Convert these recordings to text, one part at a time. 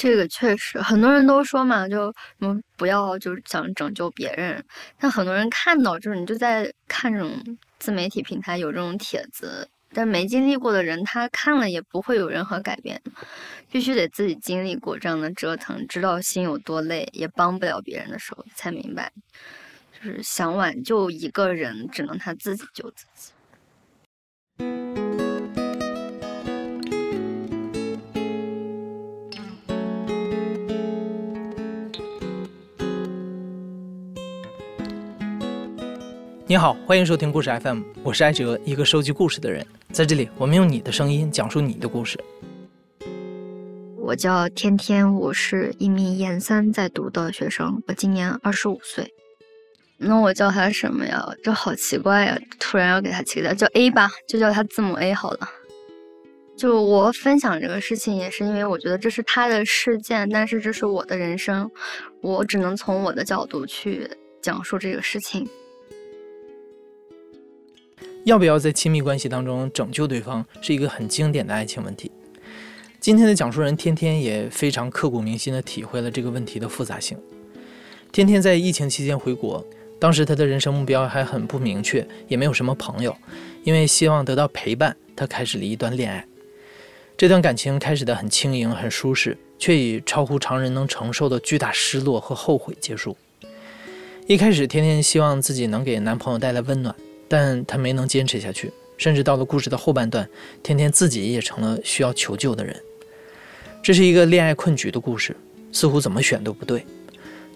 这个确实，很多人都说嘛，就什么不要就是想拯救别人，但很多人看到就是你就在看这种自媒体平台有这种帖子，但没经历过的人他看了也不会有任何改变，必须得自己经历过这样的折腾，知道心有多累，也帮不了别人的时候，才明白，就是想挽救一个人，只能他自己救自己。你好，欢迎收听故事 FM，我是艾哲，一个收集故事的人。在这里，我们用你的声音讲述你的故事。我叫天天，我是一名研三在读的学生，我今年二十五岁。那我叫他什么呀？这好奇怪呀！突然要给他起个叫 A 吧，就叫他字母 A 好了。就我分享这个事情，也是因为我觉得这是他的事件，但是这是我的人生，我只能从我的角度去讲述这个事情。要不要在亲密关系当中拯救对方，是一个很经典的爱情问题。今天的讲述人天天也非常刻骨铭心地体会了这个问题的复杂性。天天在疫情期间回国，当时他的人生目标还很不明确，也没有什么朋友。因为希望得到陪伴，他开始了一段恋爱。这段感情开始的很轻盈、很舒适，却以超乎常人能承受的巨大失落和后悔结束。一开始，天天希望自己能给男朋友带来温暖。但他没能坚持下去，甚至到了故事的后半段，天天自己也成了需要求救的人。这是一个恋爱困局的故事，似乎怎么选都不对。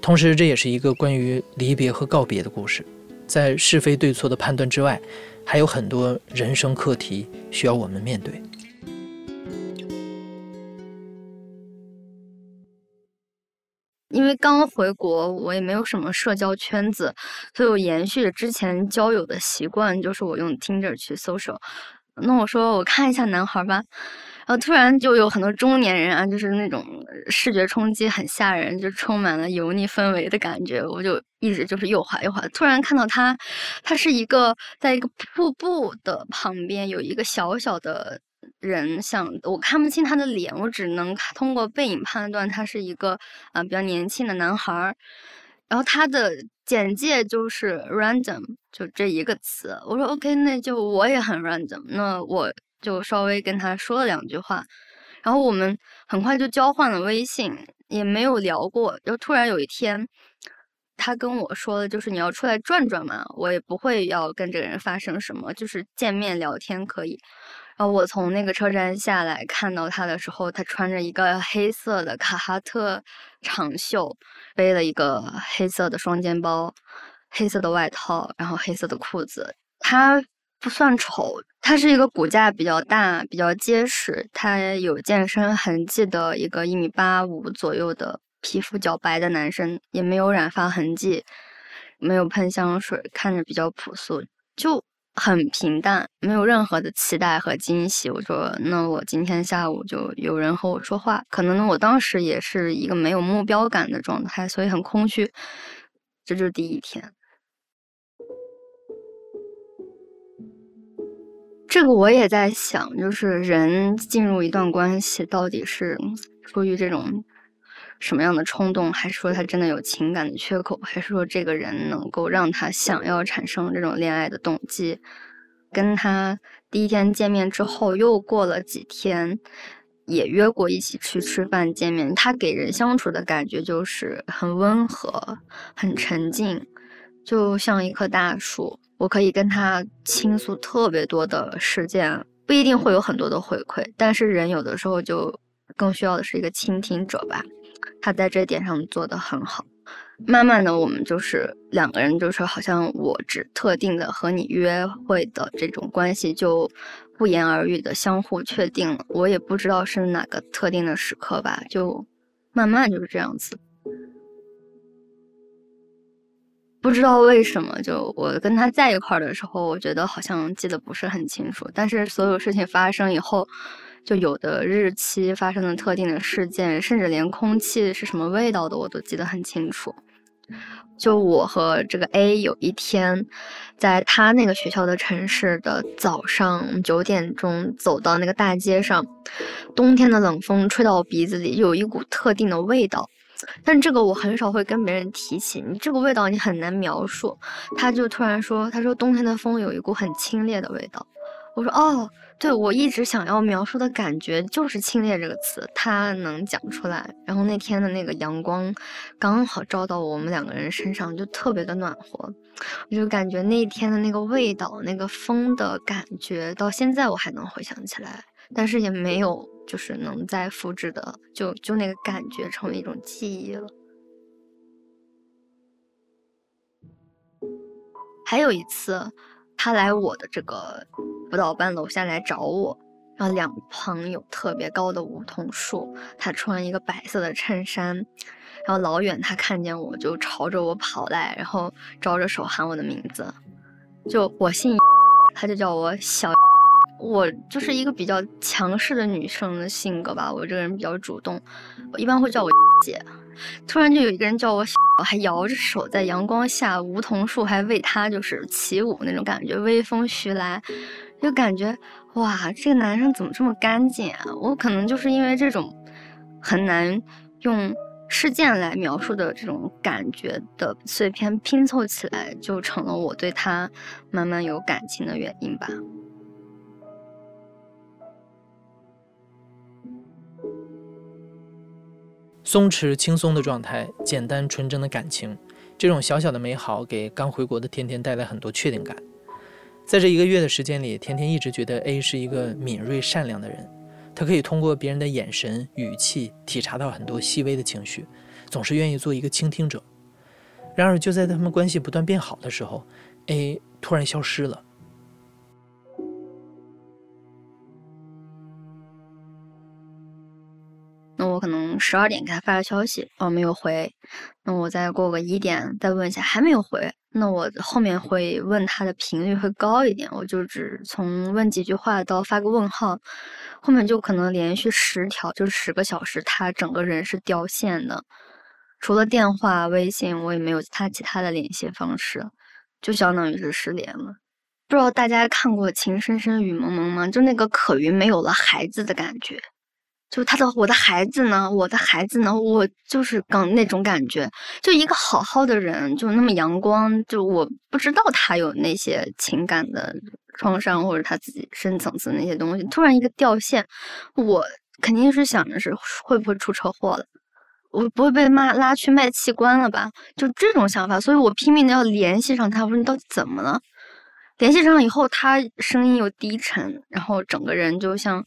同时，这也是一个关于离别和告别的故事，在是非对错的判断之外，还有很多人生课题需要我们面对。因为刚回国，我也没有什么社交圈子，所以我延续之前交友的习惯，就是我用 Tinder 去搜索。那我说我看一下男孩吧，然后突然就有很多中年人啊，就是那种视觉冲击很吓人，就充满了油腻氛围的感觉，我就一直就是右滑右滑。突然看到他，他是一个在一个瀑布的旁边有一个小小的。人像我看不清他的脸，我只能通过背影判断他是一个啊比较年轻的男孩儿。然后他的简介就是 random，就这一个词。我说 OK，那就我也很 random，那我就稍微跟他说了两句话，然后我们很快就交换了微信，也没有聊过。就突然有一天，他跟我说的就是你要出来转转嘛，我也不会要跟这个人发生什么，就是见面聊天可以。然后我从那个车站下来，看到他的时候，他穿着一个黑色的卡哈特长袖，背了一个黑色的双肩包，黑色的外套，然后黑色的裤子。他不算丑，他是一个骨架比较大、比较结实，他有健身痕迹的一个一米八五左右的皮肤较白的男生，也没有染发痕迹，没有喷香水，看着比较朴素，就。很平淡，没有任何的期待和惊喜。我说，那我今天下午就有人和我说话，可能我当时也是一个没有目标感的状态，所以很空虚。这就是第一天。这个我也在想，就是人进入一段关系，到底是出于这种。什么样的冲动，还是说他真的有情感的缺口，还是说这个人能够让他想要产生这种恋爱的动机？跟他第一天见面之后，又过了几天，也约过一起去吃饭见面。他给人相处的感觉就是很温和、很沉静，就像一棵大树。我可以跟他倾诉特别多的事件，不一定会有很多的回馈，但是人有的时候就更需要的是一个倾听者吧。他在这点上做得很好。慢慢的，我们就是两个人，就是好像我只特定的和你约会的这种关系，就不言而喻的相互确定了。我也不知道是哪个特定的时刻吧，就慢慢就是这样子。不知道为什么，就我跟他在一块儿的时候，我觉得好像记得不是很清楚。但是所有事情发生以后。就有的日期发生的特定的事件，甚至连空气是什么味道的，我都记得很清楚。就我和这个 A 有一天，在他那个学校的城市的早上九点钟，走到那个大街上，冬天的冷风吹到我鼻子里，有一股特定的味道。但这个我很少会跟别人提起，你这个味道你很难描述。他就突然说：“他说冬天的风有一股很清冽的味道。”我说：“哦。”对我一直想要描述的感觉就是“清冽”这个词，它能讲出来。然后那天的那个阳光刚好照到我们两个人身上，就特别的暖和。我就感觉那天的那个味道、那个风的感觉，到现在我还能回想起来，但是也没有就是能再复制的，就就那个感觉成为一种记忆了。还有一次。他来我的这个辅导班楼下来找我，然后两旁有特别高的梧桐树。他穿一个白色的衬衫，然后老远他看见我就朝着我跑来，然后招着手喊我的名字。就我姓，他就叫我小。我就是一个比较强势的女生的性格吧，我这个人比较主动，我一般会叫我姐。突然就有一个人叫我小，还摇着手在阳光下，梧桐树还为他就是起舞那种感觉，微风徐来，就感觉哇，这个男生怎么这么干净啊？我可能就是因为这种很难用事件来描述的这种感觉的碎片拼凑起来，就成了我对他慢慢有感情的原因吧。松弛轻松的状态，简单纯真的感情，这种小小的美好给刚回国的天天带来很多确定感。在这一个月的时间里，天天一直觉得 A 是一个敏锐善良的人，他可以通过别人的眼神、语气体察到很多细微的情绪，总是愿意做一个倾听者。然而，就在他们关系不断变好的时候，A 突然消失了。那我可能十二点给他发个消息，哦，没有回。那我再过个一点再问一下，还没有回。那我后面会问他的频率会高一点，我就只从问几句话到发个问号，后面就可能连续十条，就是十个小时，他整个人是掉线的，除了电话、微信，我也没有他其他的联系方式，就相当于是失联了。不知道大家看过《情深深雨蒙蒙》吗？就那个可云没有了孩子的感觉。就他的我的孩子呢，我的孩子呢，我就是刚那种感觉，就一个好好的人，就那么阳光，就我不知道他有那些情感的创伤或者他自己深层次那些东西，突然一个掉线，我肯定是想着是会不会出车祸了，我不会被妈拉去卖器官了吧？就这种想法，所以我拼命的要联系上他，我说你到底怎么了？联系上以后，他声音又低沉，然后整个人就像。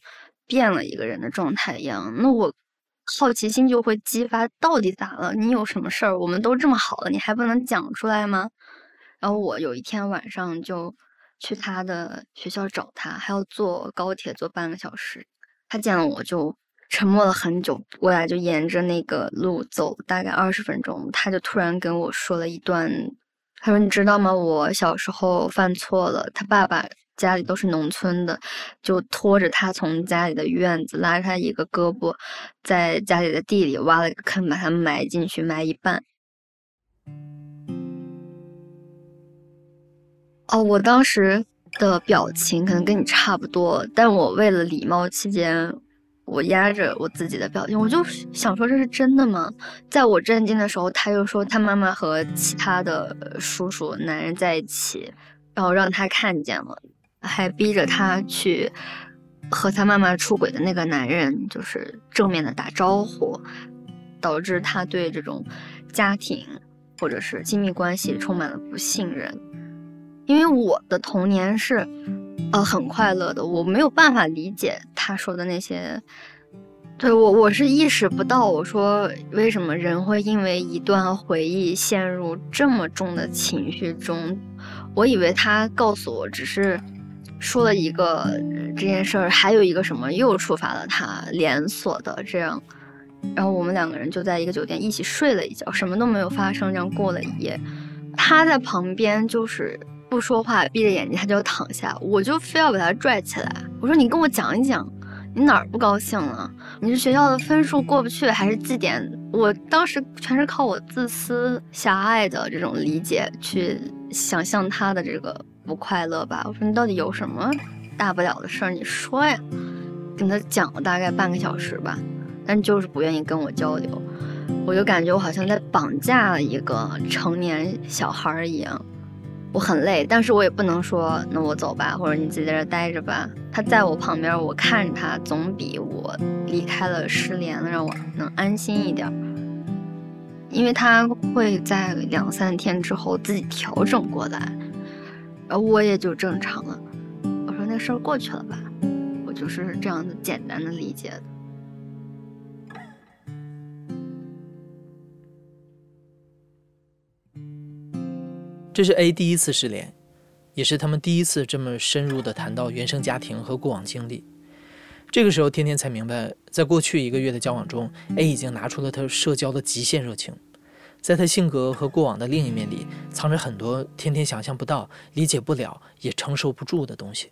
变了一个人的状态一样，那我好奇心就会激发，到底咋了？你有什么事儿？我们都这么好了，你还不能讲出来吗？然后我有一天晚上就去他的学校找他，还要坐高铁坐半个小时。他见了我就沉默了很久，我俩就沿着那个路走大概二十分钟，他就突然跟我说了一段，他说：“你知道吗？我小时候犯错了，他爸爸。”家里都是农村的，就拖着他从家里的院子拉着他一个胳膊，在家里的地里挖了个坑，把他埋进去，埋一半。哦，我当时的表情可能跟你差不多，但我为了礼貌起见，我压着我自己的表情，我就想说这是真的吗？在我震惊的时候，他又说他妈妈和其他的叔叔男人在一起，然后让他看见了。还逼着他去和他妈妈出轨的那个男人，就是正面的打招呼，导致他对这种家庭或者是亲密关系充满了不信任。因为我的童年是呃很快乐的，我没有办法理解他说的那些。对我，我是意识不到，我说为什么人会因为一段回忆陷入这么重的情绪中？我以为他告诉我只是。说了一个这件事儿，还有一个什么又触发了他连锁的这样，然后我们两个人就在一个酒店一起睡了一觉，什么都没有发生，这样过了一夜。他在旁边就是不说话，闭着眼睛，他就要躺下，我就非要把他拽起来，我说你跟我讲一讲，你哪儿不高兴了？你是学校的分数过不去，还是绩点我当时全是靠我自私、狭隘的这种理解去想象他的这个不快乐吧。我说你到底有什么大不了的事儿？你说呀。跟他讲了大概半个小时吧，但就是不愿意跟我交流。我就感觉我好像在绑架一个成年小孩一样。我很累，但是我也不能说那我走吧，或者你自己在这待着吧。他在我旁边，我看着他，总比我离开了失联了让我能安心一点。因为他会在两三天之后自己调整过来，而我也就正常了。我说那事儿过去了吧，我就是这样子简单的理解的。这是 A 第一次失联，也是他们第一次这么深入的谈到原生家庭和过往经历。这个时候，天天才明白，在过去一个月的交往中，A 已经拿出了他社交的极限热情。在他性格和过往的另一面里，藏着很多天天想象不到、理解不了、也承受不住的东西。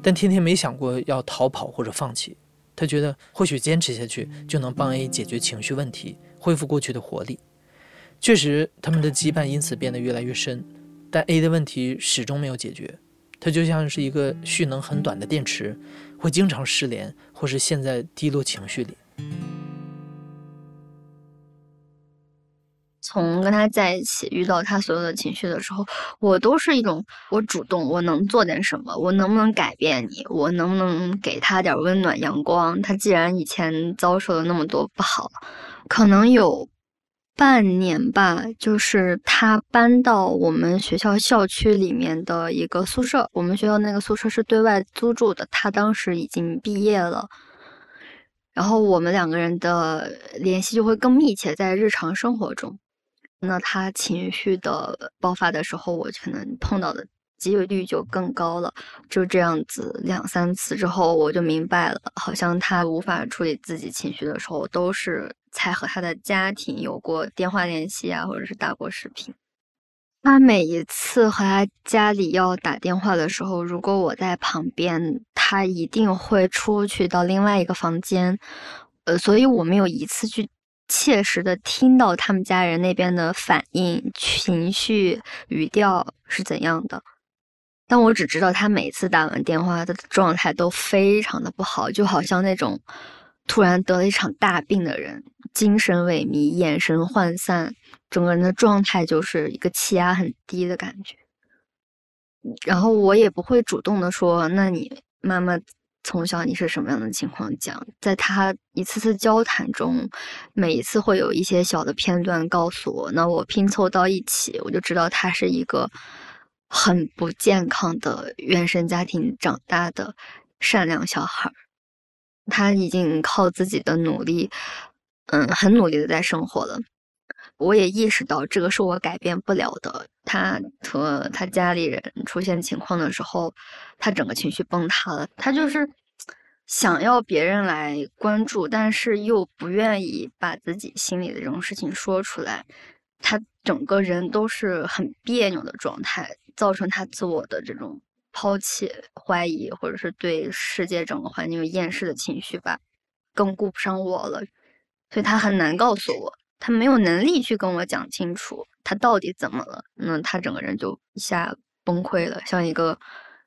但天天没想过要逃跑或者放弃，他觉得或许坚持下去就能帮 A 解决情绪问题，恢复过去的活力。确实，他们的羁绊因此变得越来越深，但 A 的问题始终没有解决。他就像是一个蓄能很短的电池，会经常失联，或是陷在低落情绪里。从跟他在一起，遇到他所有的情绪的时候，我都是一种我主动，我能做点什么，我能不能改变你，我能不能给他点温暖阳光？他既然以前遭受了那么多不好，可能有半年吧，就是他搬到我们学校校区里面的一个宿舍，我们学校那个宿舍是对外租住的，他当时已经毕业了。然后我们两个人的联系就会更密切，在日常生活中，那他情绪的爆发的时候，我可能碰到的几率就更高了。就这样子两三次之后，我就明白了，好像他无法处理自己情绪的时候，都是才和他的家庭有过电话联系啊，或者是打过视频。他每一次和他家里要打电话的时候，如果我在旁边，他一定会出去到另外一个房间，呃，所以我没有一次去切实的听到他们家人那边的反应、情绪、语调是怎样的。但我只知道他每次打完电话，的状态都非常的不好，就好像那种突然得了一场大病的人，精神萎靡，眼神涣散。整个人的状态就是一个气压很低的感觉，然后我也不会主动的说，那你妈妈从小你是什么样的情况？讲，在他一次次交谈中，每一次会有一些小的片段告诉我，那我拼凑到一起，我就知道他是一个很不健康的原生家庭长大的善良小孩，他已经靠自己的努力，嗯，很努力的在生活了。我也意识到这个是我改变不了的。他和他家里人出现情况的时候，他整个情绪崩塌了。他就是想要别人来关注，但是又不愿意把自己心里的这种事情说出来。他整个人都是很别扭的状态，造成他自我的这种抛弃、怀疑，或者是对世界整个环境有厌世的情绪吧，更顾不上我了，所以他很难告诉我。他没有能力去跟我讲清楚他到底怎么了，那他整个人就一下崩溃了，像一个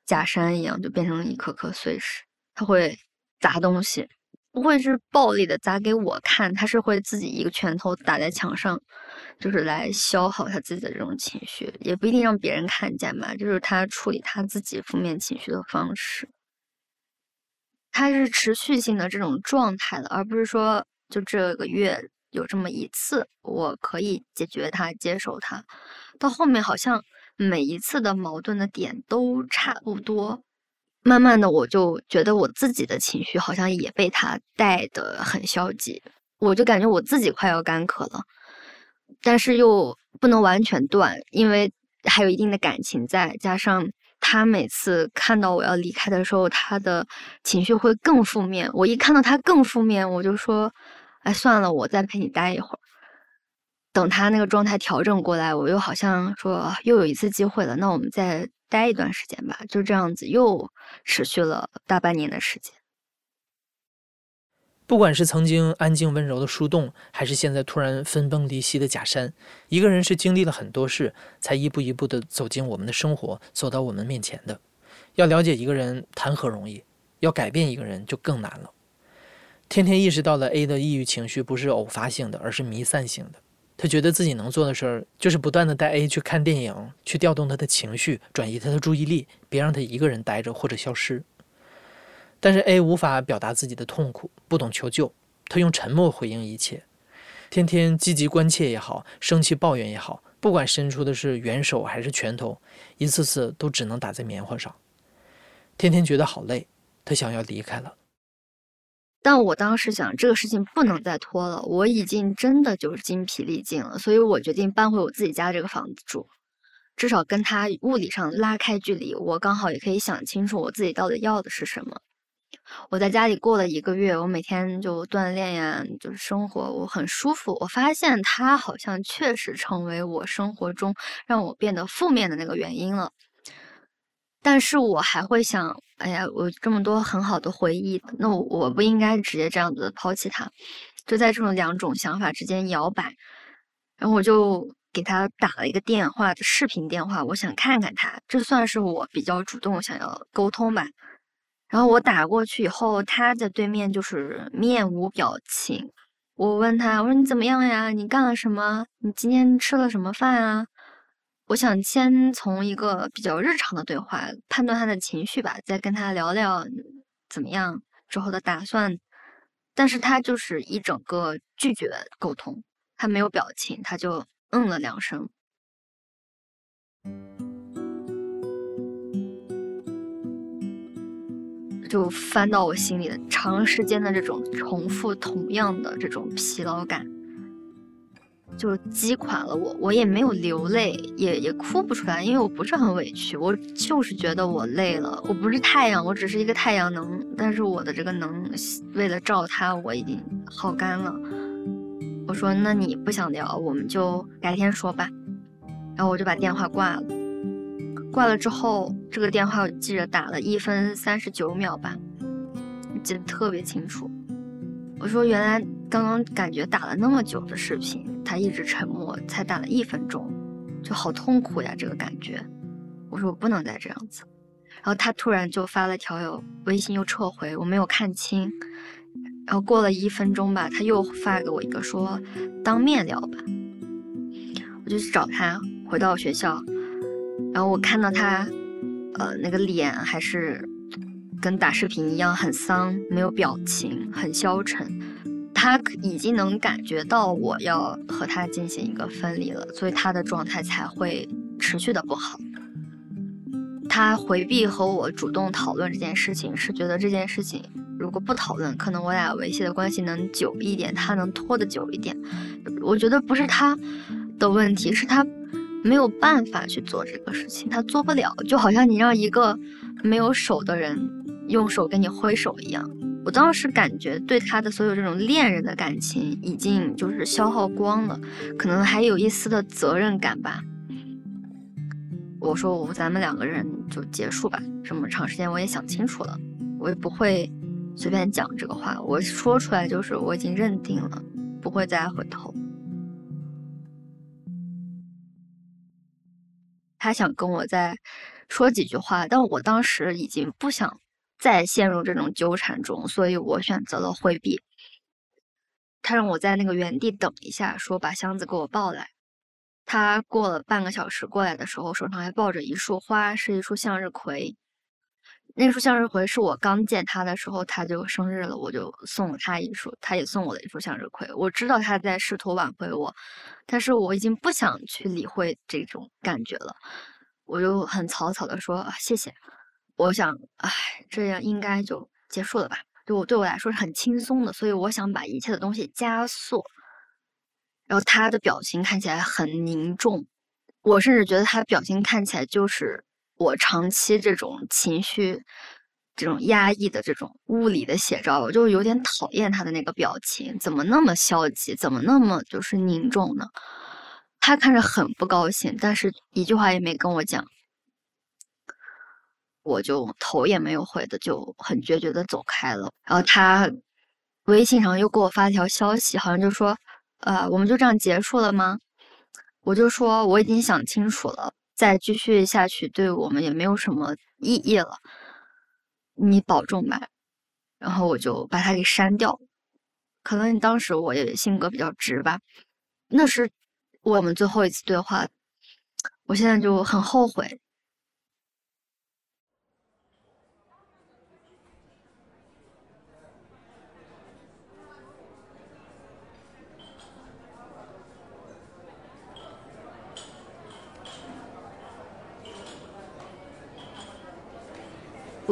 假山一样，就变成了一颗颗碎石。他会砸东西，不会是暴力的砸给我看，他是会自己一个拳头打在墙上，就是来消耗他自己的这种情绪，也不一定让别人看见吧，就是他处理他自己负面情绪的方式。他是持续性的这种状态的，而不是说就这个月。有这么一次，我可以解决他，接受他。到后面好像每一次的矛盾的点都差不多，慢慢的我就觉得我自己的情绪好像也被他带的很消极，我就感觉我自己快要干渴了，但是又不能完全断，因为还有一定的感情在，加上他每次看到我要离开的时候，他的情绪会更负面。我一看到他更负面，我就说。哎，算了，我再陪你待一会儿，等他那个状态调整过来，我又好像说又有一次机会了，那我们再待一段时间吧，就这样子又持续了大半年的时间。不管是曾经安静温柔的树洞，还是现在突然分崩离析的假山，一个人是经历了很多事，才一步一步的走进我们的生活，走到我们面前的。要了解一个人谈何容易，要改变一个人就更难了。天天意识到了 A 的抑郁情绪不是偶发性的，而是弥散性的。他觉得自己能做的事儿就是不断的带 A 去看电影，去调动他的情绪，转移他的注意力，别让他一个人待着或者消失。但是 A 无法表达自己的痛苦，不懂求救，他用沉默回应一切。天天积极关切也好，生气抱怨也好，不管伸出的是援手还是拳头，一次次都只能打在棉花上。天天觉得好累，他想要离开了。但我当时想，这个事情不能再拖了，我已经真的就是精疲力尽了，所以我决定搬回我自己家这个房子住，至少跟他物理上拉开距离，我刚好也可以想清楚我自己到底要的是什么。我在家里过了一个月，我每天就锻炼呀，就是生活，我很舒服。我发现他好像确实成为我生活中让我变得负面的那个原因了。但是我还会想，哎呀，我这么多很好的回忆，那我我不应该直接这样子抛弃他，就在这种两种想法之间摇摆。然后我就给他打了一个电话，视频电话，我想看看他，这算是我比较主动想要沟通吧。然后我打过去以后，他在对面就是面无表情。我问他，我说你怎么样呀？你干了什么？你今天吃了什么饭啊？我想先从一个比较日常的对话判断他的情绪吧，再跟他聊聊怎么样之后的打算。但是他就是一整个拒绝沟通，他没有表情，他就嗯了两声。就翻到我心里的长时间的这种重复同样的这种疲劳感，就击垮了我。我也没有流泪，也也哭不出来，因为我不是很委屈，我就是觉得我累了。我不是太阳，我只是一个太阳能，但是我的这个能为了照它，我已经耗干了。我说，那你不想聊，我们就改天说吧。然后我就把电话挂了。挂了之后，这个电话我记着打了一分三十九秒吧，记得特别清楚。我说原来刚刚感觉打了那么久的视频，他一直沉默，才打了一分钟，就好痛苦呀这个感觉。我说我不能再这样子。然后他突然就发了条有微信又撤回，我没有看清。然后过了一分钟吧，他又发给我一个说当面聊吧。我就去找他，回到学校。然后我看到他，呃，那个脸还是跟打视频一样很丧，没有表情，很消沉。他已经能感觉到我要和他进行一个分离了，所以他的状态才会持续的不好。他回避和我主动讨论这件事情，是觉得这件事情如果不讨论，可能我俩维系的关系能久一点，他能拖得久一点。我觉得不是他的问题，是他。没有办法去做这个事情，他做不了，就好像你让一个没有手的人用手跟你挥手一样。我当时感觉对他的所有这种恋人的感情已经就是消耗光了，可能还有一丝的责任感吧。我说我咱们两个人就结束吧，这么长时间我也想清楚了，我也不会随便讲这个话，我说出来就是我已经认定了，不会再回头。他想跟我再说几句话，但我当时已经不想再陷入这种纠缠中，所以我选择了回避。他让我在那个原地等一下，说把箱子给我抱来。他过了半个小时过来的时候，手上还抱着一束花，是一束向日葵。那束向日葵是我刚见他的时候他就生日了，我就送了他一束，他也送我了一束向日葵。我知道他在试图挽回我，但是我已经不想去理会这种感觉了，我就很草草的说谢谢。我想，哎，这样应该就结束了吧？对我对我来说是很轻松的，所以我想把一切的东西加速。然后他的表情看起来很凝重，我甚至觉得他的表情看起来就是。我长期这种情绪、这种压抑的这种物理的写照，我就有点讨厌他的那个表情，怎么那么消极，怎么那么就是凝重呢？他看着很不高兴，但是一句话也没跟我讲，我就头也没有回的就很决绝的走开了。然后他微信上又给我发了条消息，好像就说，呃，我们就这样结束了吗？我就说我已经想清楚了，再继续下去对我们也没有什么意义了。你保重吧。然后我就把他给删掉。可能当时我也性格比较直吧，那是我们最后一次对话，我现在就很后悔。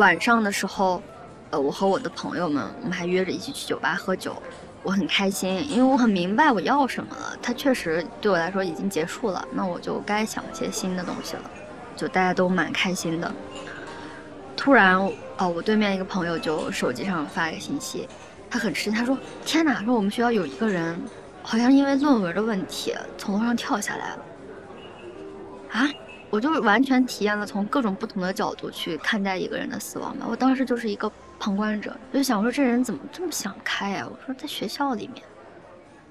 晚上的时候，呃，我和我的朋友们，我们还约着一起去酒吧喝酒，我很开心，因为我很明白我要什么了。他确实对我来说已经结束了，那我就该想一些新的东西了。就大家都蛮开心的。突然，哦，我对面一个朋友就手机上发一个信息，他很吃惊，他说：“天哪，说我们学校有一个人，好像因为论文的问题从楼上跳下来了。”啊？我就完全体验了从各种不同的角度去看待一个人的死亡吧。我当时就是一个旁观者，我就想说这人怎么这么想开呀？我说在学校里面。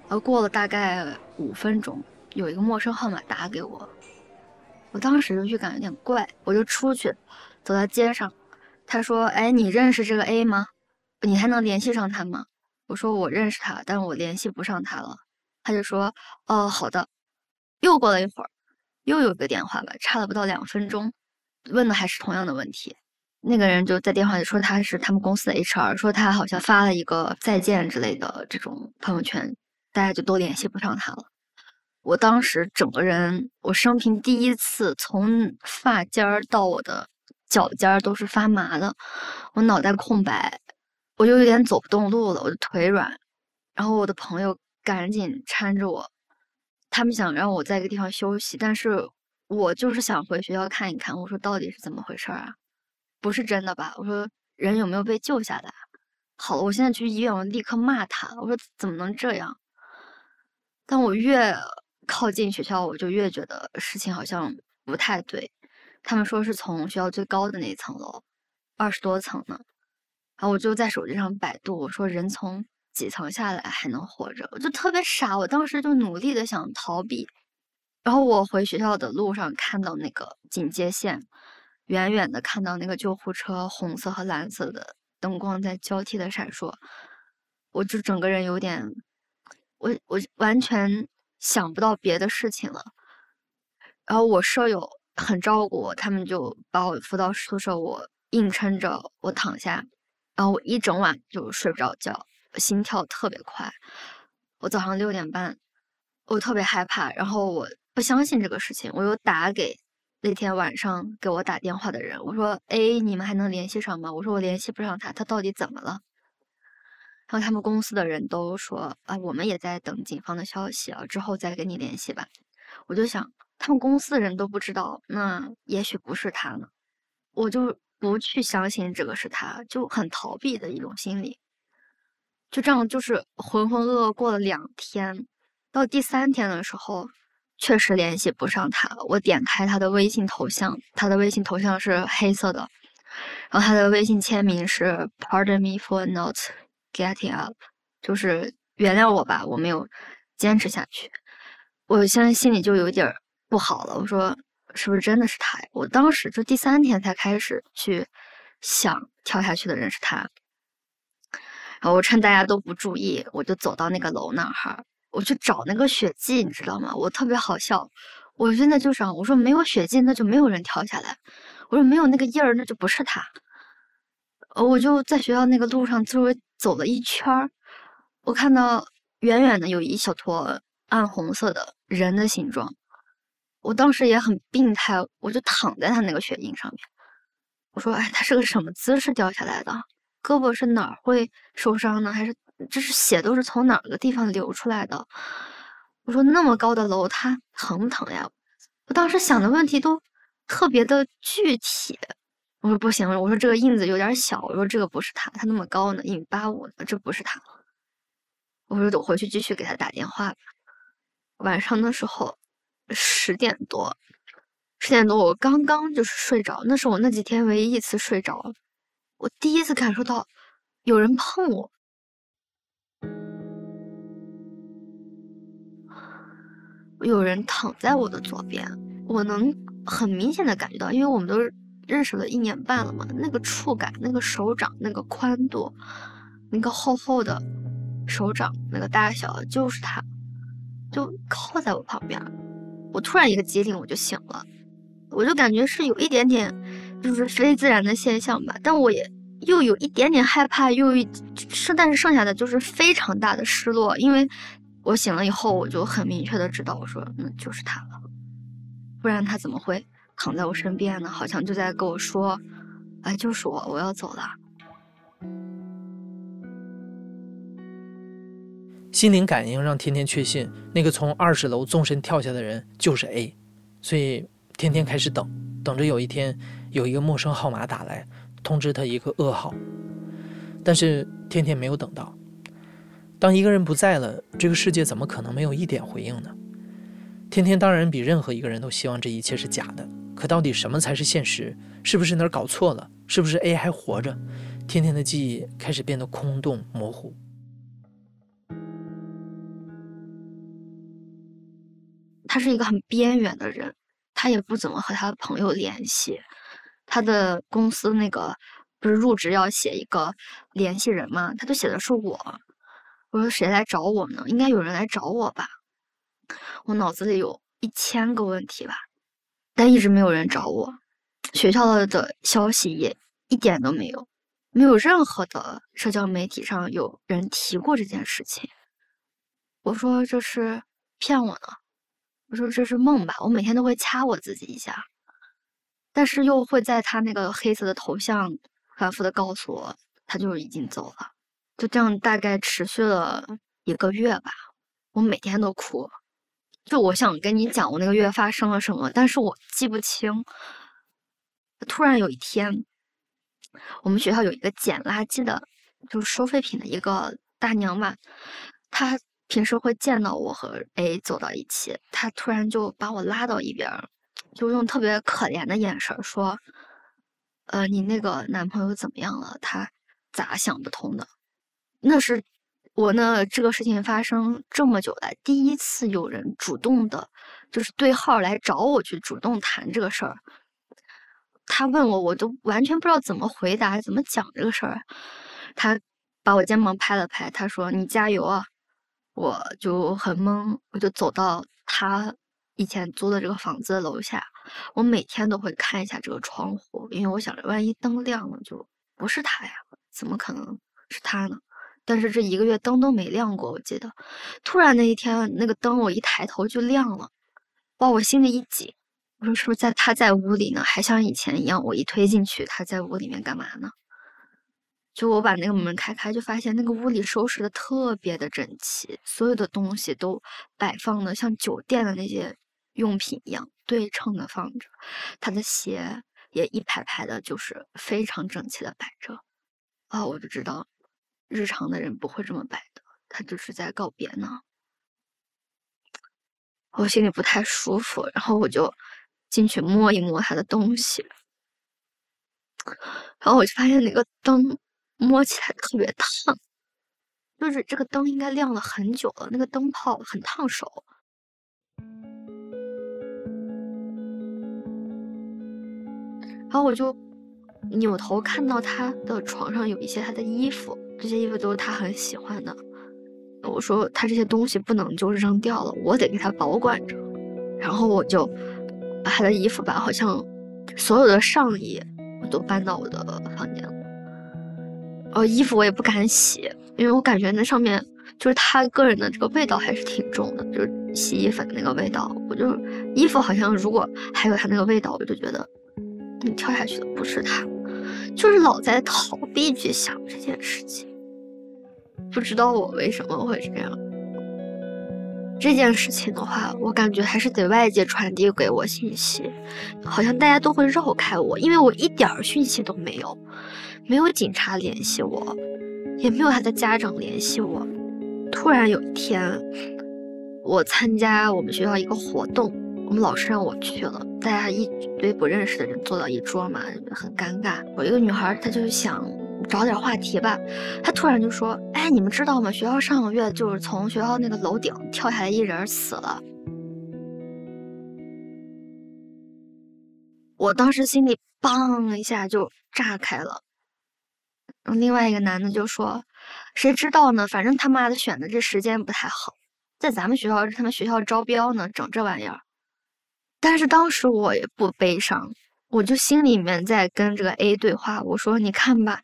而过了大概五分钟，有一个陌生号码打给我，我当时就预感有点怪，我就出去，走到街上，他说：“哎，你认识这个 A 吗？你还能联系上他吗？”我说：“我认识他，但是我联系不上他了。”他就说：“哦，好的。”又过了一会儿。又有一个电话吧，差了不到两分钟，问的还是同样的问题。那个人就在电话里说他是他们公司的 HR，说他好像发了一个再见之类的这种朋友圈，大家就都联系不上他了。我当时整个人，我生平第一次从发尖儿到我的脚尖儿都是发麻的，我脑袋空白，我就有点走不动路了，我的腿软。然后我的朋友赶紧搀着我。他们想让我在一个地方休息，但是我就是想回学校看一看。我说到底是怎么回事啊？不是真的吧？我说人有没有被救下来？好了，我现在去医院，我立刻骂他。我说怎么能这样？但我越靠近学校，我就越觉得事情好像不太对。他们说是从学校最高的那一层楼，二十多层呢。然后我就在手机上百度，我说人从。几层下来还能活着，我就特别傻。我当时就努力的想逃避，然后我回学校的路上看到那个警戒线，远远的看到那个救护车红色和蓝色的灯光在交替的闪烁，我就整个人有点，我我完全想不到别的事情了。然后我舍友很照顾我，他们就把我扶到宿舍，我硬撑着我躺下，然后我一整晚就睡不着觉。心跳特别快，我早上六点半，我特别害怕，然后我不相信这个事情，我又打给那天晚上给我打电话的人，我说：“哎，你们还能联系上吗？”我说：“我联系不上他，他到底怎么了？”然后他们公司的人都说：“啊，我们也在等警方的消息啊，之后再跟你联系吧。”我就想，他们公司的人都不知道，那也许不是他呢，我就不去相信这个是他，就很逃避的一种心理。就这样，就是浑浑噩噩过了两天，到第三天的时候，确实联系不上他。我点开他的微信头像，他的微信头像是黑色的，然后他的微信签名是 “Pardon me for not getting up”，就是原谅我吧，我没有坚持下去。我现在心里就有点不好了，我说是不是真的是他呀？我当时就第三天才开始去想跳下去的人是他。然后我趁大家都不注意，我就走到那个楼那儿，我去找那个血迹，你知道吗？我特别好笑，我现在就想，我说没有血迹，那就没有人跳下来；我说没有那个印儿，那就不是他。我就在学校那个路上周围走了一圈儿，我看到远远的有一小坨暗红色的人的形状，我当时也很病态，我就躺在他那个血印上面，我说，哎，他是个什么姿势掉下来的？胳膊是哪儿会受伤呢？还是这是血都是从哪个地方流出来的？我说那么高的楼，它疼不疼呀？我当时想的问题都特别的具体。我说不行，我说这个印子有点小，我说这个不是他，他那么高呢，一米八五呢，这不是他。我说我回去继续给他打电话。晚上的时候十点多，十点多我刚刚就是睡着，那是我那几天唯一一次睡着。我第一次感受到有人碰我。有人躺在我的左边，我能很明显的感觉到，因为我们都认识了一年半了嘛，那个触感，那个手掌，那个宽度，那个厚厚的手掌，那个大小，就是他，就靠在我旁边。我突然一个机灵，我就醒了，我就感觉是有一点点就是非自然的现象吧，但我也又有一点点害怕，又剩，但是剩下的就是非常大的失落，因为我醒了以后，我就很明确的知道，我说那就是他了，不然他怎么会躺在我身边呢？好像就在跟我说，哎，就是我，我要走了。心灵感应让天天确信，那个从二十楼纵身跳下的人就是 A，所以天天开始等，等着有一天有一个陌生号码打来，通知他一个噩耗。但是天天没有等到。当一个人不在了，这个世界怎么可能没有一点回应呢？天天当然比任何一个人都希望这一切是假的，可到底什么才是现实？是不是哪儿搞错了？是不是 A 还活着？天天的记忆开始变得空洞模糊。他是一个很边缘的人，他也不怎么和他的朋友联系。他的公司那个不是入职要写一个联系人吗？他就写的是我。我说谁来找我呢？应该有人来找我吧。我脑子里有一千个问题吧，但一直没有人找我。学校的消息也一点都没有，没有任何的社交媒体上有人提过这件事情。我说这是骗我呢。我说这是梦吧，我每天都会掐我自己一下，但是又会在他那个黑色的头像反复的告诉我，他就已经走了。就这样大概持续了一个月吧，我每天都哭。就我想跟你讲我那个月发生了什么，但是我记不清。突然有一天，我们学校有一个捡垃圾的，就是收废品的一个大娘嘛，她。平时会见到我和 A 走到一起，她突然就把我拉到一边，就用特别可怜的眼神说：“呃，你那个男朋友怎么样了？他咋想不通的？”那是我呢这个事情发生这么久来第一次有人主动的，就是对号来找我去主动谈这个事儿。他问我，我都完全不知道怎么回答，怎么讲这个事儿。他把我肩膀拍了拍，他说：“你加油啊！”我就很懵，我就走到他以前租的这个房子的楼下，我每天都会看一下这个窗户，因为我想着万一灯亮了就不是他呀，怎么可能是他呢？但是这一个月灯都没亮过，我记得。突然那一天，那个灯我一抬头就亮了，哇！我心里一紧，我说是不是在他在屋里呢？还像以前一样，我一推进去，他在屋里面干嘛呢？就我把那个门开开，就发现那个屋里收拾的特别的整齐，所有的东西都摆放的像酒店的那些用品一样对称的放着，他的鞋也一排排的，就是非常整齐的摆着。啊，我就知道，日常的人不会这么摆的，他就是在告别呢。我心里不太舒服，然后我就进去摸一摸他的东西，然后我就发现那个灯。摸起来特别烫，就是这个灯应该亮了很久了，那个灯泡很烫手。然后我就扭头看到他的床上有一些他的衣服，这些衣服都是他很喜欢的。我说他这些东西不能就扔掉了，我得给他保管着。然后我就把他的衣服吧，好像所有的上衣我都搬到我的房间了。哦，衣服我也不敢洗，因为我感觉那上面就是他个人的这个味道还是挺重的，就是洗衣粉那个味道。我就衣服好像如果还有他那个味道，我就觉得你跳下去的不是他，就是老在逃避去想这件事情。不知道我为什么会这样。这件事情的话，我感觉还是得外界传递给我信息，好像大家都会绕开我，因为我一点儿讯息都没有。没有警察联系我，也没有他的家长联系我。突然有一天，我参加我们学校一个活动，我们老师让我去了，大家一堆不认识的人坐到一桌嘛，很尴尬。有一个女孩，她就想找点话题吧，她突然就说：“哎，你们知道吗？学校上个月就是从学校那个楼顶跳下来一人死了。”我当时心里嘣一下就炸开了。另外一个男的就说：“谁知道呢？反正他妈的选的这时间不太好。”在咱们学校，是他们学校招标呢，整这玩意儿。但是当时我也不悲伤，我就心里面在跟这个 A 对话，我说：“你看吧，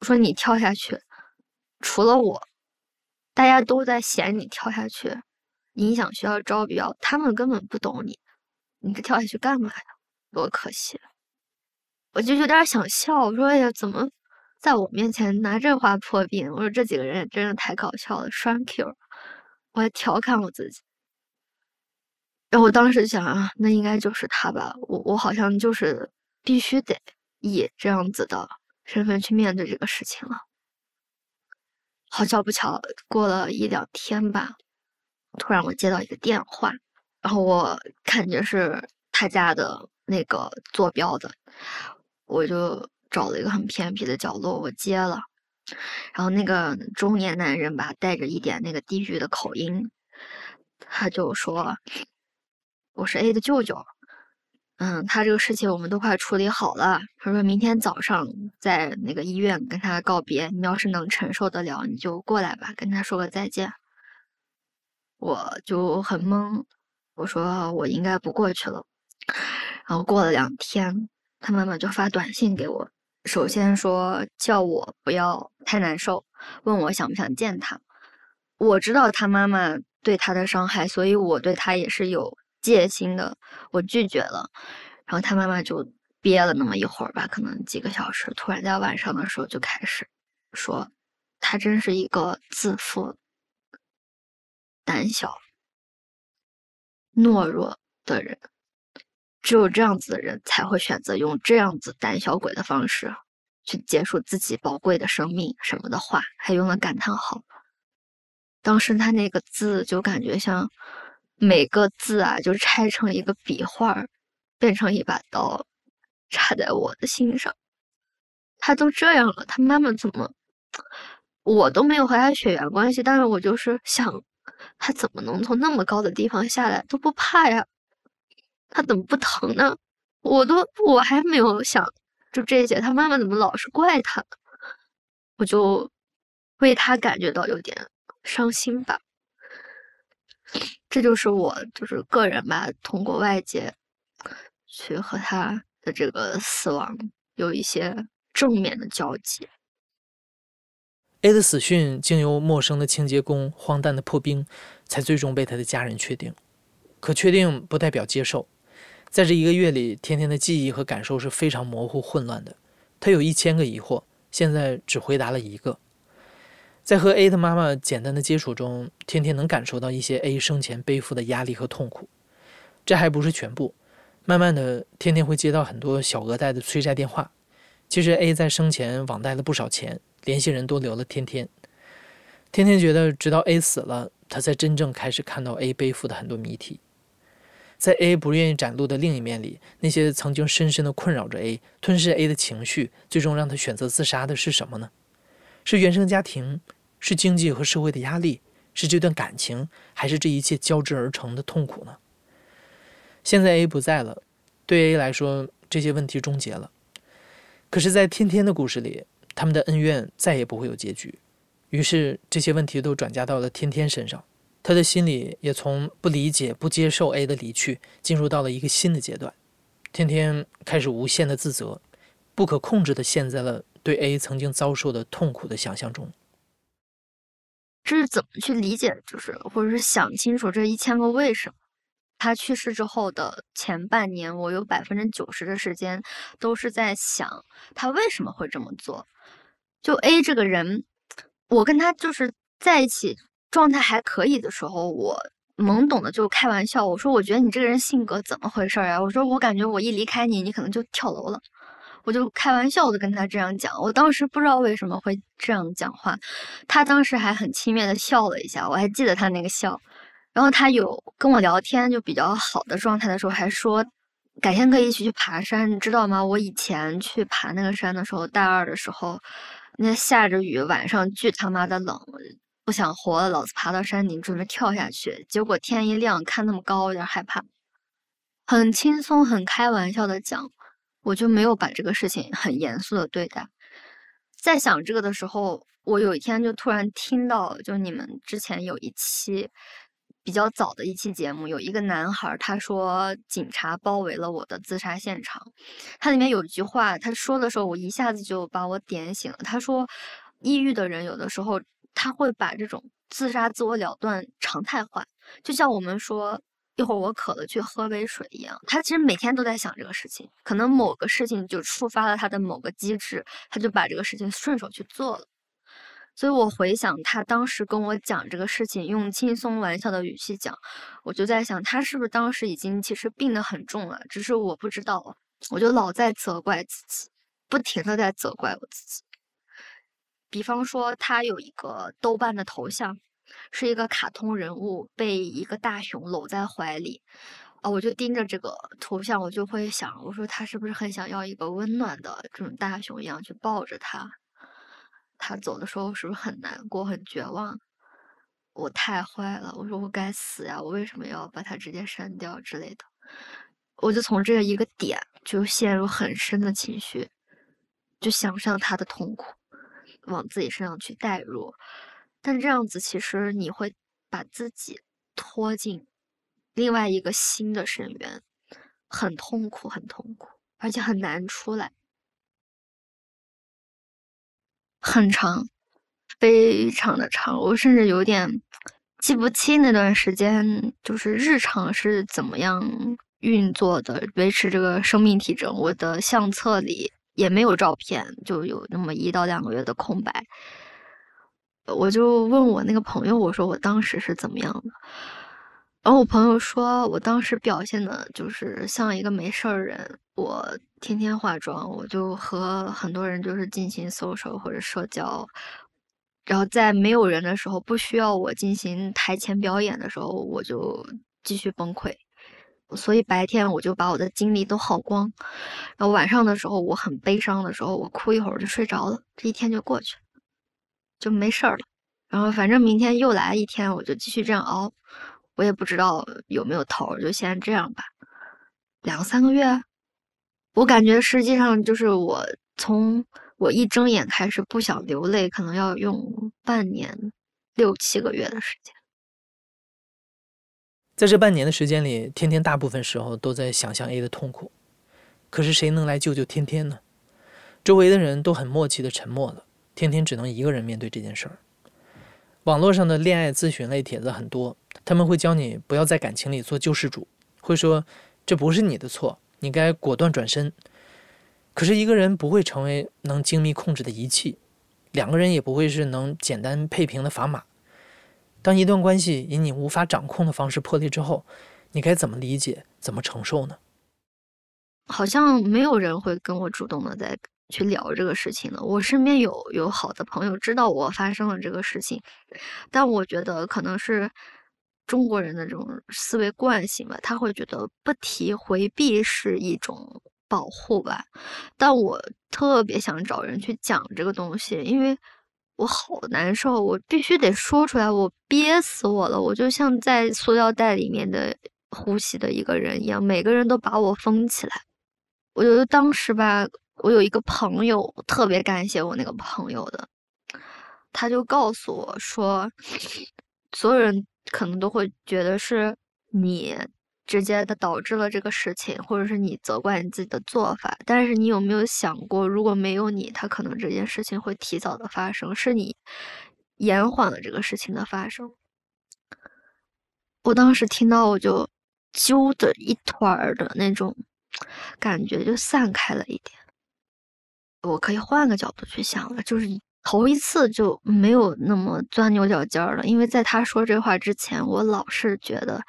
我说你跳下去，除了我，大家都在嫌你跳下去影响学校招标，他们根本不懂你，你这跳下去干嘛呀？多可惜！”我就有点想笑，我说：“哎呀，怎么？”在我面前拿这话破冰，我说这几个人也真的太搞笑了，双 Q，我还调侃我自己。然后我当时想啊，那应该就是他吧，我我好像就是必须得以这样子的身份去面对这个事情了。好巧不巧，过了一两天吧，突然我接到一个电话，然后我看见是他家的那个坐标的，我就。找了一个很偏僻的角落，我接了，然后那个中年男人吧，带着一点那个地域的口音，他就说：“我是 A 的舅舅，嗯，他这个事情我们都快处理好了。他说明天早上在那个医院跟他告别，你要是能承受得了，你就过来吧，跟他说个再见。”我就很懵，我说我应该不过去了。然后过了两天，他妈妈就发短信给我。首先说叫我不要太难受，问我想不想见他。我知道他妈妈对他的伤害，所以我对他也是有戒心的。我拒绝了，然后他妈妈就憋了那么一会儿吧，可能几个小时，突然在晚上的时候就开始说，他真是一个自负、胆小、懦弱的人。只有这样子的人才会选择用这样子胆小鬼的方式去结束自己宝贵的生命，什么的话还用了感叹号。当时他那个字就感觉像每个字啊，就拆成一个笔画，变成一把刀，插在我的心上。他都这样了，他妈妈怎么？我都没有和他血缘关系，但是我就是想，他怎么能从那么高的地方下来都不怕呀？他怎么不疼呢？我都我还没有想，就这些，他妈妈怎么老是怪他？我就为他感觉到有点伤心吧。这就是我就是个人吧，通过外界去和他的这个死亡有一些正面的交集。A 的死讯经由陌生的清洁工、荒诞的破冰，才最终被他的家人确定。可确定不代表接受。在这一个月里，天天的记忆和感受是非常模糊混乱的。他有一千个疑惑，现在只回答了一个。在和 A 的妈妈简单的接触中，天天能感受到一些 A 生前背负的压力和痛苦。这还不是全部，慢慢的，天天会接到很多小额贷的催债电话。其实 A 在生前网贷了不少钱，联系人都留了天天。天天觉得，直到 A 死了，他才真正开始看到 A 背负的很多谜题。在 A 不愿意展露的另一面里，那些曾经深深的困扰着 A、吞噬 A 的情绪，最终让他选择自杀的是什么呢？是原生家庭，是经济和社会的压力，是这段感情，还是这一切交织而成的痛苦呢？现在 A 不在了，对 A 来说，这些问题终结了。可是，在天天的故事里，他们的恩怨再也不会有结局，于是这些问题都转嫁到了天天身上。他的心里也从不理解、不接受 A 的离去，进入到了一个新的阶段。天天开始无限的自责，不可控制的陷在了对 A 曾经遭受的痛苦的想象中。这是怎么去理解？就是或者是想清楚这一千个为什么？他去世之后的前半年，我有百分之九十的时间都是在想他为什么会这么做。就 A 这个人，我跟他就是在一起。状态还可以的时候，我懵懂的就开玩笑，我说：“我觉得你这个人性格怎么回事呀？”我说：“我感觉我一离开你，你可能就跳楼了。”我就开玩笑的跟他这样讲。我当时不知道为什么会这样讲话，他当时还很轻蔑的笑了一下，我还记得他那个笑。然后他有跟我聊天就比较好的状态的时候，还说改天可以一起去爬山，你知道吗？我以前去爬那个山的时候，大二的时候，那下着雨，晚上巨他妈的冷。不想活了，老子爬到山顶准备跳下去，结果天一亮，看那么高，有点害怕。很轻松、很开玩笑的讲，我就没有把这个事情很严肃的对待。在想这个的时候，我有一天就突然听到，就你们之前有一期比较早的一期节目，有一个男孩他说警察包围了我的自杀现场，他里面有一句话，他说的时候我一下子就把我点醒了。他说，抑郁的人有的时候他会把这种自杀、自我了断常态化，就像我们说。一会儿我渴了，去喝杯水一样。他其实每天都在想这个事情，可能某个事情就触发了他的某个机制，他就把这个事情顺手去做了。所以我回想他当时跟我讲这个事情，用轻松玩笑的语气讲，我就在想，他是不是当时已经其实病得很重了，只是我不知道。我就老在责怪自己，不停的在责怪我自己。比方说，他有一个豆瓣的头像。是一个卡通人物被一个大熊搂在怀里，啊，我就盯着这个图像，我就会想，我说他是不是很想要一个温暖的这种大熊一样去抱着他？他走的时候是不是很难过、很绝望？我太坏了，我说我该死呀！我为什么要把他直接删掉之类的？我就从这一个点就陷入很深的情绪，就想象他的痛苦，往自己身上去代入。但这样子，其实你会把自己拖进另外一个新的深渊，很痛苦，很痛苦，而且很难出来，很长，非常的长。我甚至有点记不清那段时间，就是日常是怎么样运作的，维持这个生命体征。我的相册里也没有照片，就有那么一到两个月的空白。我就问我那个朋友，我说我当时是怎么样的？然后我朋友说，我当时表现的就是像一个没事儿人，我天天化妆，我就和很多人就是进行 social 或者社交，然后在没有人的时候，不需要我进行台前表演的时候，我就继续崩溃。所以白天我就把我的精力都耗光，然后晚上的时候我很悲伤的时候，我哭一会儿就睡着了，这一天就过去了。就没事儿了，然后反正明天又来一天，我就继续这样熬，我也不知道有没有头，就先这样吧。两三个月，我感觉实际上就是我从我一睁眼开始不想流泪，可能要用半年六七个月的时间。在这半年的时间里，天天大部分时候都在想象 A 的痛苦，可是谁能来救救天天呢？周围的人都很默契的沉默了。天天只能一个人面对这件事儿。网络上的恋爱咨询类帖子很多，他们会教你不要在感情里做救世主，会说这不是你的错，你该果断转身。可是一个人不会成为能精密控制的仪器，两个人也不会是能简单配平的砝码。当一段关系以你无法掌控的方式破裂之后，你该怎么理解、怎么承受呢？好像没有人会跟我主动的在。去聊这个事情了。我身边有有好的朋友知道我发生了这个事情，但我觉得可能是中国人的这种思维惯性吧，他会觉得不提回避是一种保护吧。但我特别想找人去讲这个东西，因为我好难受，我必须得说出来，我憋死我了，我就像在塑料袋里面的呼吸的一个人一样，每个人都把我封起来。我觉得当时吧。我有一个朋友，特别感谢我那个朋友的，他就告诉我说，所有人可能都会觉得是你直接的导致了这个事情，或者是你责怪你自己的做法。但是你有没有想过，如果没有你，他可能这件事情会提早的发生，是你延缓了这个事情的发生。我当时听到，我就揪的一团的那种感觉就散开了一点。我可以换个角度去想了，就是头一次就没有那么钻牛角尖了，因为在他说这话之前，我老是觉得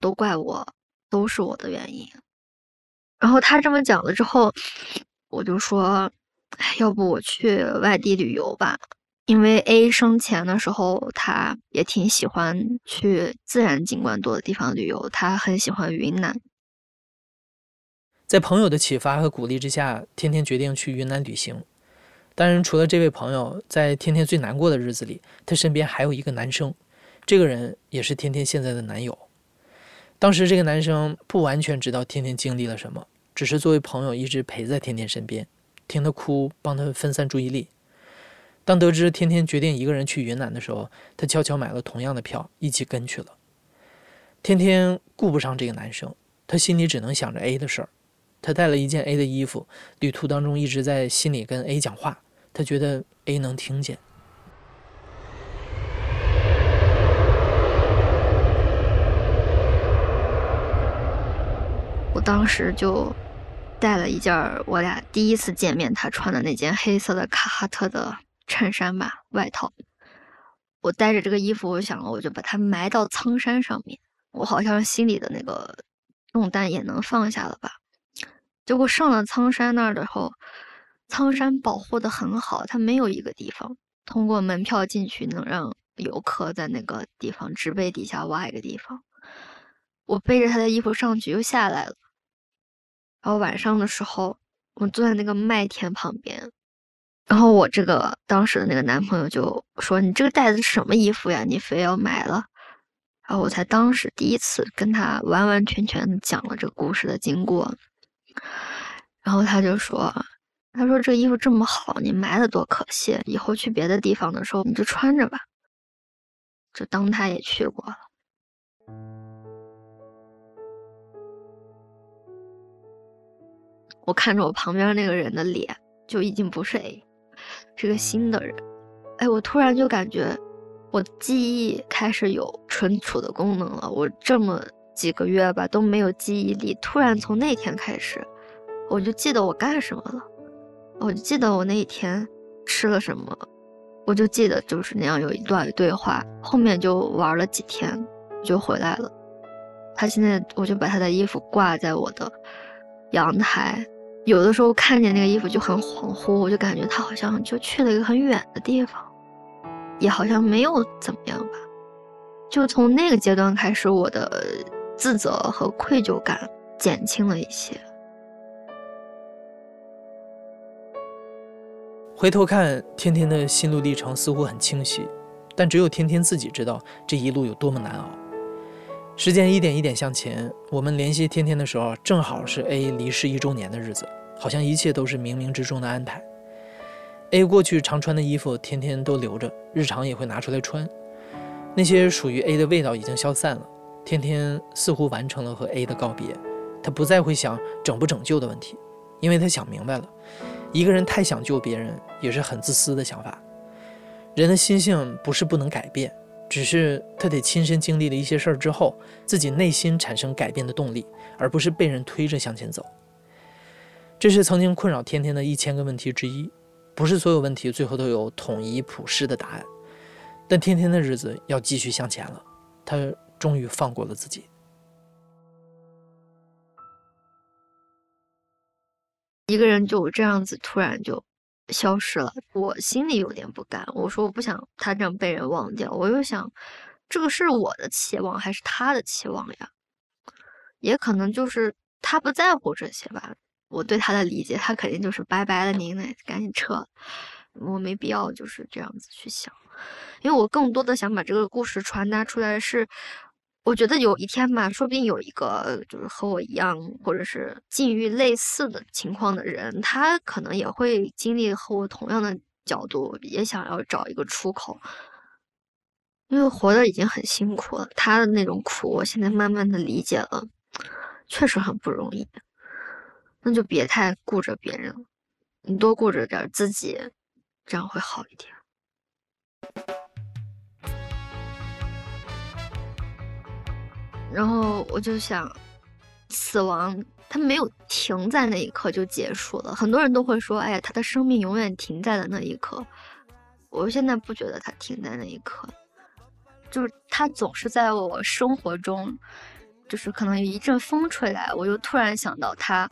都怪我，都是我的原因。然后他这么讲了之后，我就说，要不我去外地旅游吧？因为 A 生前的时候，他也挺喜欢去自然景观多的地方旅游，他很喜欢云南。在朋友的启发和鼓励之下，天天决定去云南旅行。当然，除了这位朋友，在天天最难过的日子里，他身边还有一个男生，这个人也是天天现在的男友。当时这个男生不完全知道天天经历了什么，只是作为朋友一直陪在天天身边，听他哭，帮他分散注意力。当得知天天决定一个人去云南的时候，他悄悄买了同样的票，一起跟去了。天天顾不上这个男生，他心里只能想着 A 的事儿。他带了一件 A 的衣服，旅途当中一直在心里跟 A 讲话，他觉得 A 能听见。我当时就带了一件我俩第一次见面他穿的那件黑色的卡哈特的衬衫吧，外套。我带着这个衣服，我想了，我就把它埋到苍山上面，我好像心里的那个重担也能放下了吧。结果上了苍山那儿的时候，苍山保护的很好，它没有一个地方通过门票进去能让游客在那个地方植被底下挖一个地方。我背着他的衣服上去又下来了，然后晚上的时候，我坐在那个麦田旁边，然后我这个当时的那个男朋友就说：“你这个袋子什么衣服呀？你非要买了。”然后我才当时第一次跟他完完全全讲了这个故事的经过。然后他就说：“他说这衣服这么好，你买了多可惜。以后去别的地方的时候，你就穿着吧。”就当他也去过了。我看着我旁边那个人的脸，就已经不是 A，是个新的人。哎，我突然就感觉我记忆开始有存储的功能了。我这么几个月吧都没有记忆力，突然从那天开始。我就记得我干什么了，我就记得我那一天吃了什么，我就记得就是那样有一段对话，后面就玩了几天就回来了。他现在我就把他的衣服挂在我的阳台，有的时候看见那个衣服就很恍惚，我就感觉他好像就去了一个很远的地方，也好像没有怎么样吧。就从那个阶段开始，我的自责和愧疚感减轻了一些。回头看天天的心路历程似乎很清晰，但只有天天自己知道这一路有多么难熬。时间一点一点向前，我们联系天天的时候，正好是 A 离世一周年的日子，好像一切都是冥冥之中的安排。A 过去常穿的衣服，天天都留着，日常也会拿出来穿。那些属于 A 的味道已经消散了，天天似乎完成了和 A 的告别，他不再会想拯不拯救的问题，因为他想明白了。一个人太想救别人，也是很自私的想法。人的心性不是不能改变，只是他得亲身经历了一些事儿之后，自己内心产生改变的动力，而不是被人推着向前走。这是曾经困扰天天的一千个问题之一。不是所有问题最后都有统一普世的答案，但天天的日子要继续向前了。他终于放过了自己。一个人就这样子突然就消失了，我心里有点不甘。我说我不想他这样被人忘掉。我又想，这个是我的期望还是他的期望呀？也可能就是他不在乎这些吧。我对他的理解，他肯定就是拜拜了您呢，赶紧撤。我没必要就是这样子去想，因为我更多的想把这个故事传达出来是。我觉得有一天吧，说不定有一个就是和我一样，或者是境遇类似的情况的人，他可能也会经历和我同样的角度，也想要找一个出口。因为活的已经很辛苦了，他的那种苦，我现在慢慢的理解了，确实很不容易。那就别太顾着别人了，你多顾着点自己，这样会好一点。然后我就想，死亡它没有停在那一刻就结束了。很多人都会说，哎呀，他的生命永远停在了那一刻。我现在不觉得他停在那一刻，就是他总是在我生活中，就是可能一阵风吹来，我就突然想到他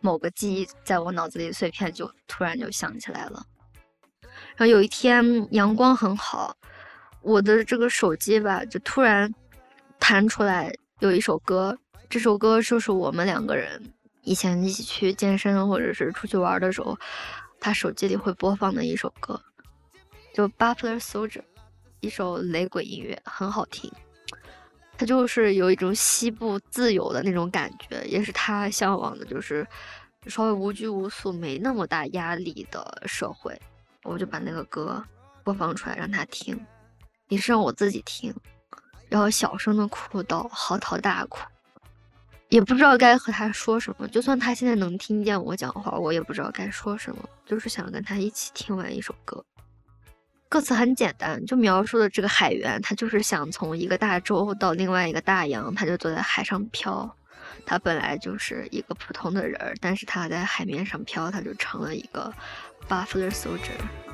某个记忆，在我脑子里碎片就突然就想起来了。然后有一天阳光很好，我的这个手机吧，就突然。弹出来有一首歌，这首歌就是我们两个人以前一起去健身或者是出去玩的时候，他手机里会播放的一首歌，就 Buffalo Soldier，一首雷鬼音乐，很好听。他就是有一种西部自由的那种感觉，也是他向往的，就是稍微无拘无束、没那么大压力的社会。我就把那个歌播放出来让他听，也是让我自己听，然后小声的哭到嚎啕大哭，也不知道该和他说什么。就算他现在能听见我讲话，我也不知道该说什么，就是想跟他一起听完一首歌。歌词很简单，就描述的这个海员，他就是想从一个大洲到另外一个大洋，他就坐在海上漂。他本来就是一个普通的人，但是他在海面上漂，他就成了一个 buffalo soldier。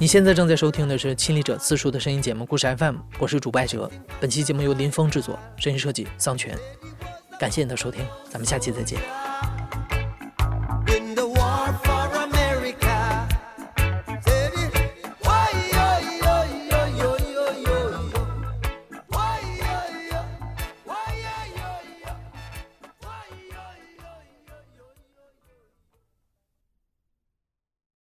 你现在正在收听的是《亲历者自述》的声音节目《故事 FM》，我是主播艾哲。本期节目由林峰制作，声音设计桑泉。感谢你的收听，咱们下期再见。